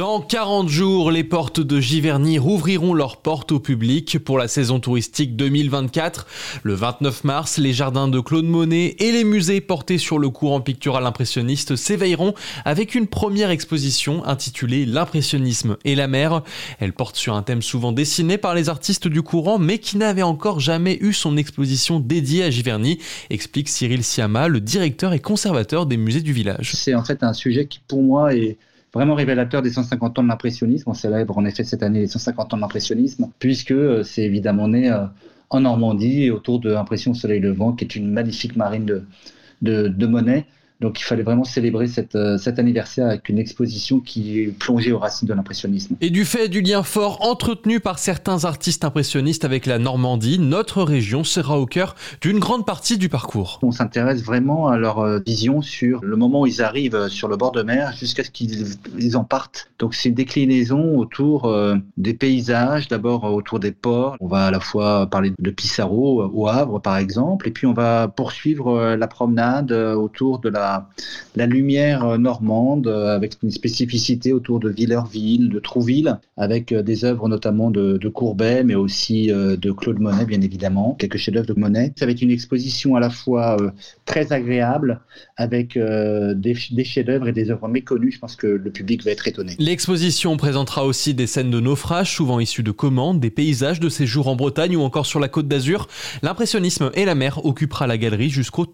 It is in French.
Dans 40 jours, les portes de Giverny rouvriront leurs portes au public pour la saison touristique 2024. Le 29 mars, les jardins de Claude Monet et les musées portés sur le courant pictural impressionniste s'éveilleront avec une première exposition intitulée L'impressionnisme et la mer. Elle porte sur un thème souvent dessiné par les artistes du courant mais qui n'avait encore jamais eu son exposition dédiée à Giverny, explique Cyril Siama, le directeur et conservateur des musées du village. C'est en fait un sujet qui pour moi est vraiment révélateur des 150 ans de l'impressionnisme. On célèbre en effet cette année les 150 ans de l'impressionnisme, puisque euh, c'est évidemment né euh, en Normandie autour de Impression Soleil Levant, qui est une magnifique marine de, de, de Monet donc il fallait vraiment célébrer cette, euh, cet anniversaire avec une exposition qui plongée aux racines de l'impressionnisme. Et du fait du lien fort entretenu par certains artistes impressionnistes avec la Normandie, notre région sera au cœur d'une grande partie du parcours. On s'intéresse vraiment à leur euh, vision sur le moment où ils arrivent euh, sur le bord de mer jusqu'à ce qu'ils en partent. Donc c'est une déclinaison autour des paysages, d'abord autour des ports. On va à la fois parler de Pissarro au Havre par exemple, et puis on va poursuivre la promenade autour de la la, lumière euh, normande euh, avec une spécificité autour de Villerville, de Trouville, avec euh, des œuvres notamment de, Courbet, mais aussi de Claude Monet, bien évidemment, quelques chefs-d'œuvre de Monet. Ça va être une exposition à la fois très agréable, avec des, chefs-d'œuvre et des œuvres méconnues. Je pense que le public va être étonné. L'exposition présentera aussi des scènes de naufrage, souvent issues de commandes, des paysages de séjour en Bretagne ou encore sur la côte d'Azur. L'impressionnisme et la mer occupera la galerie jusqu'au 30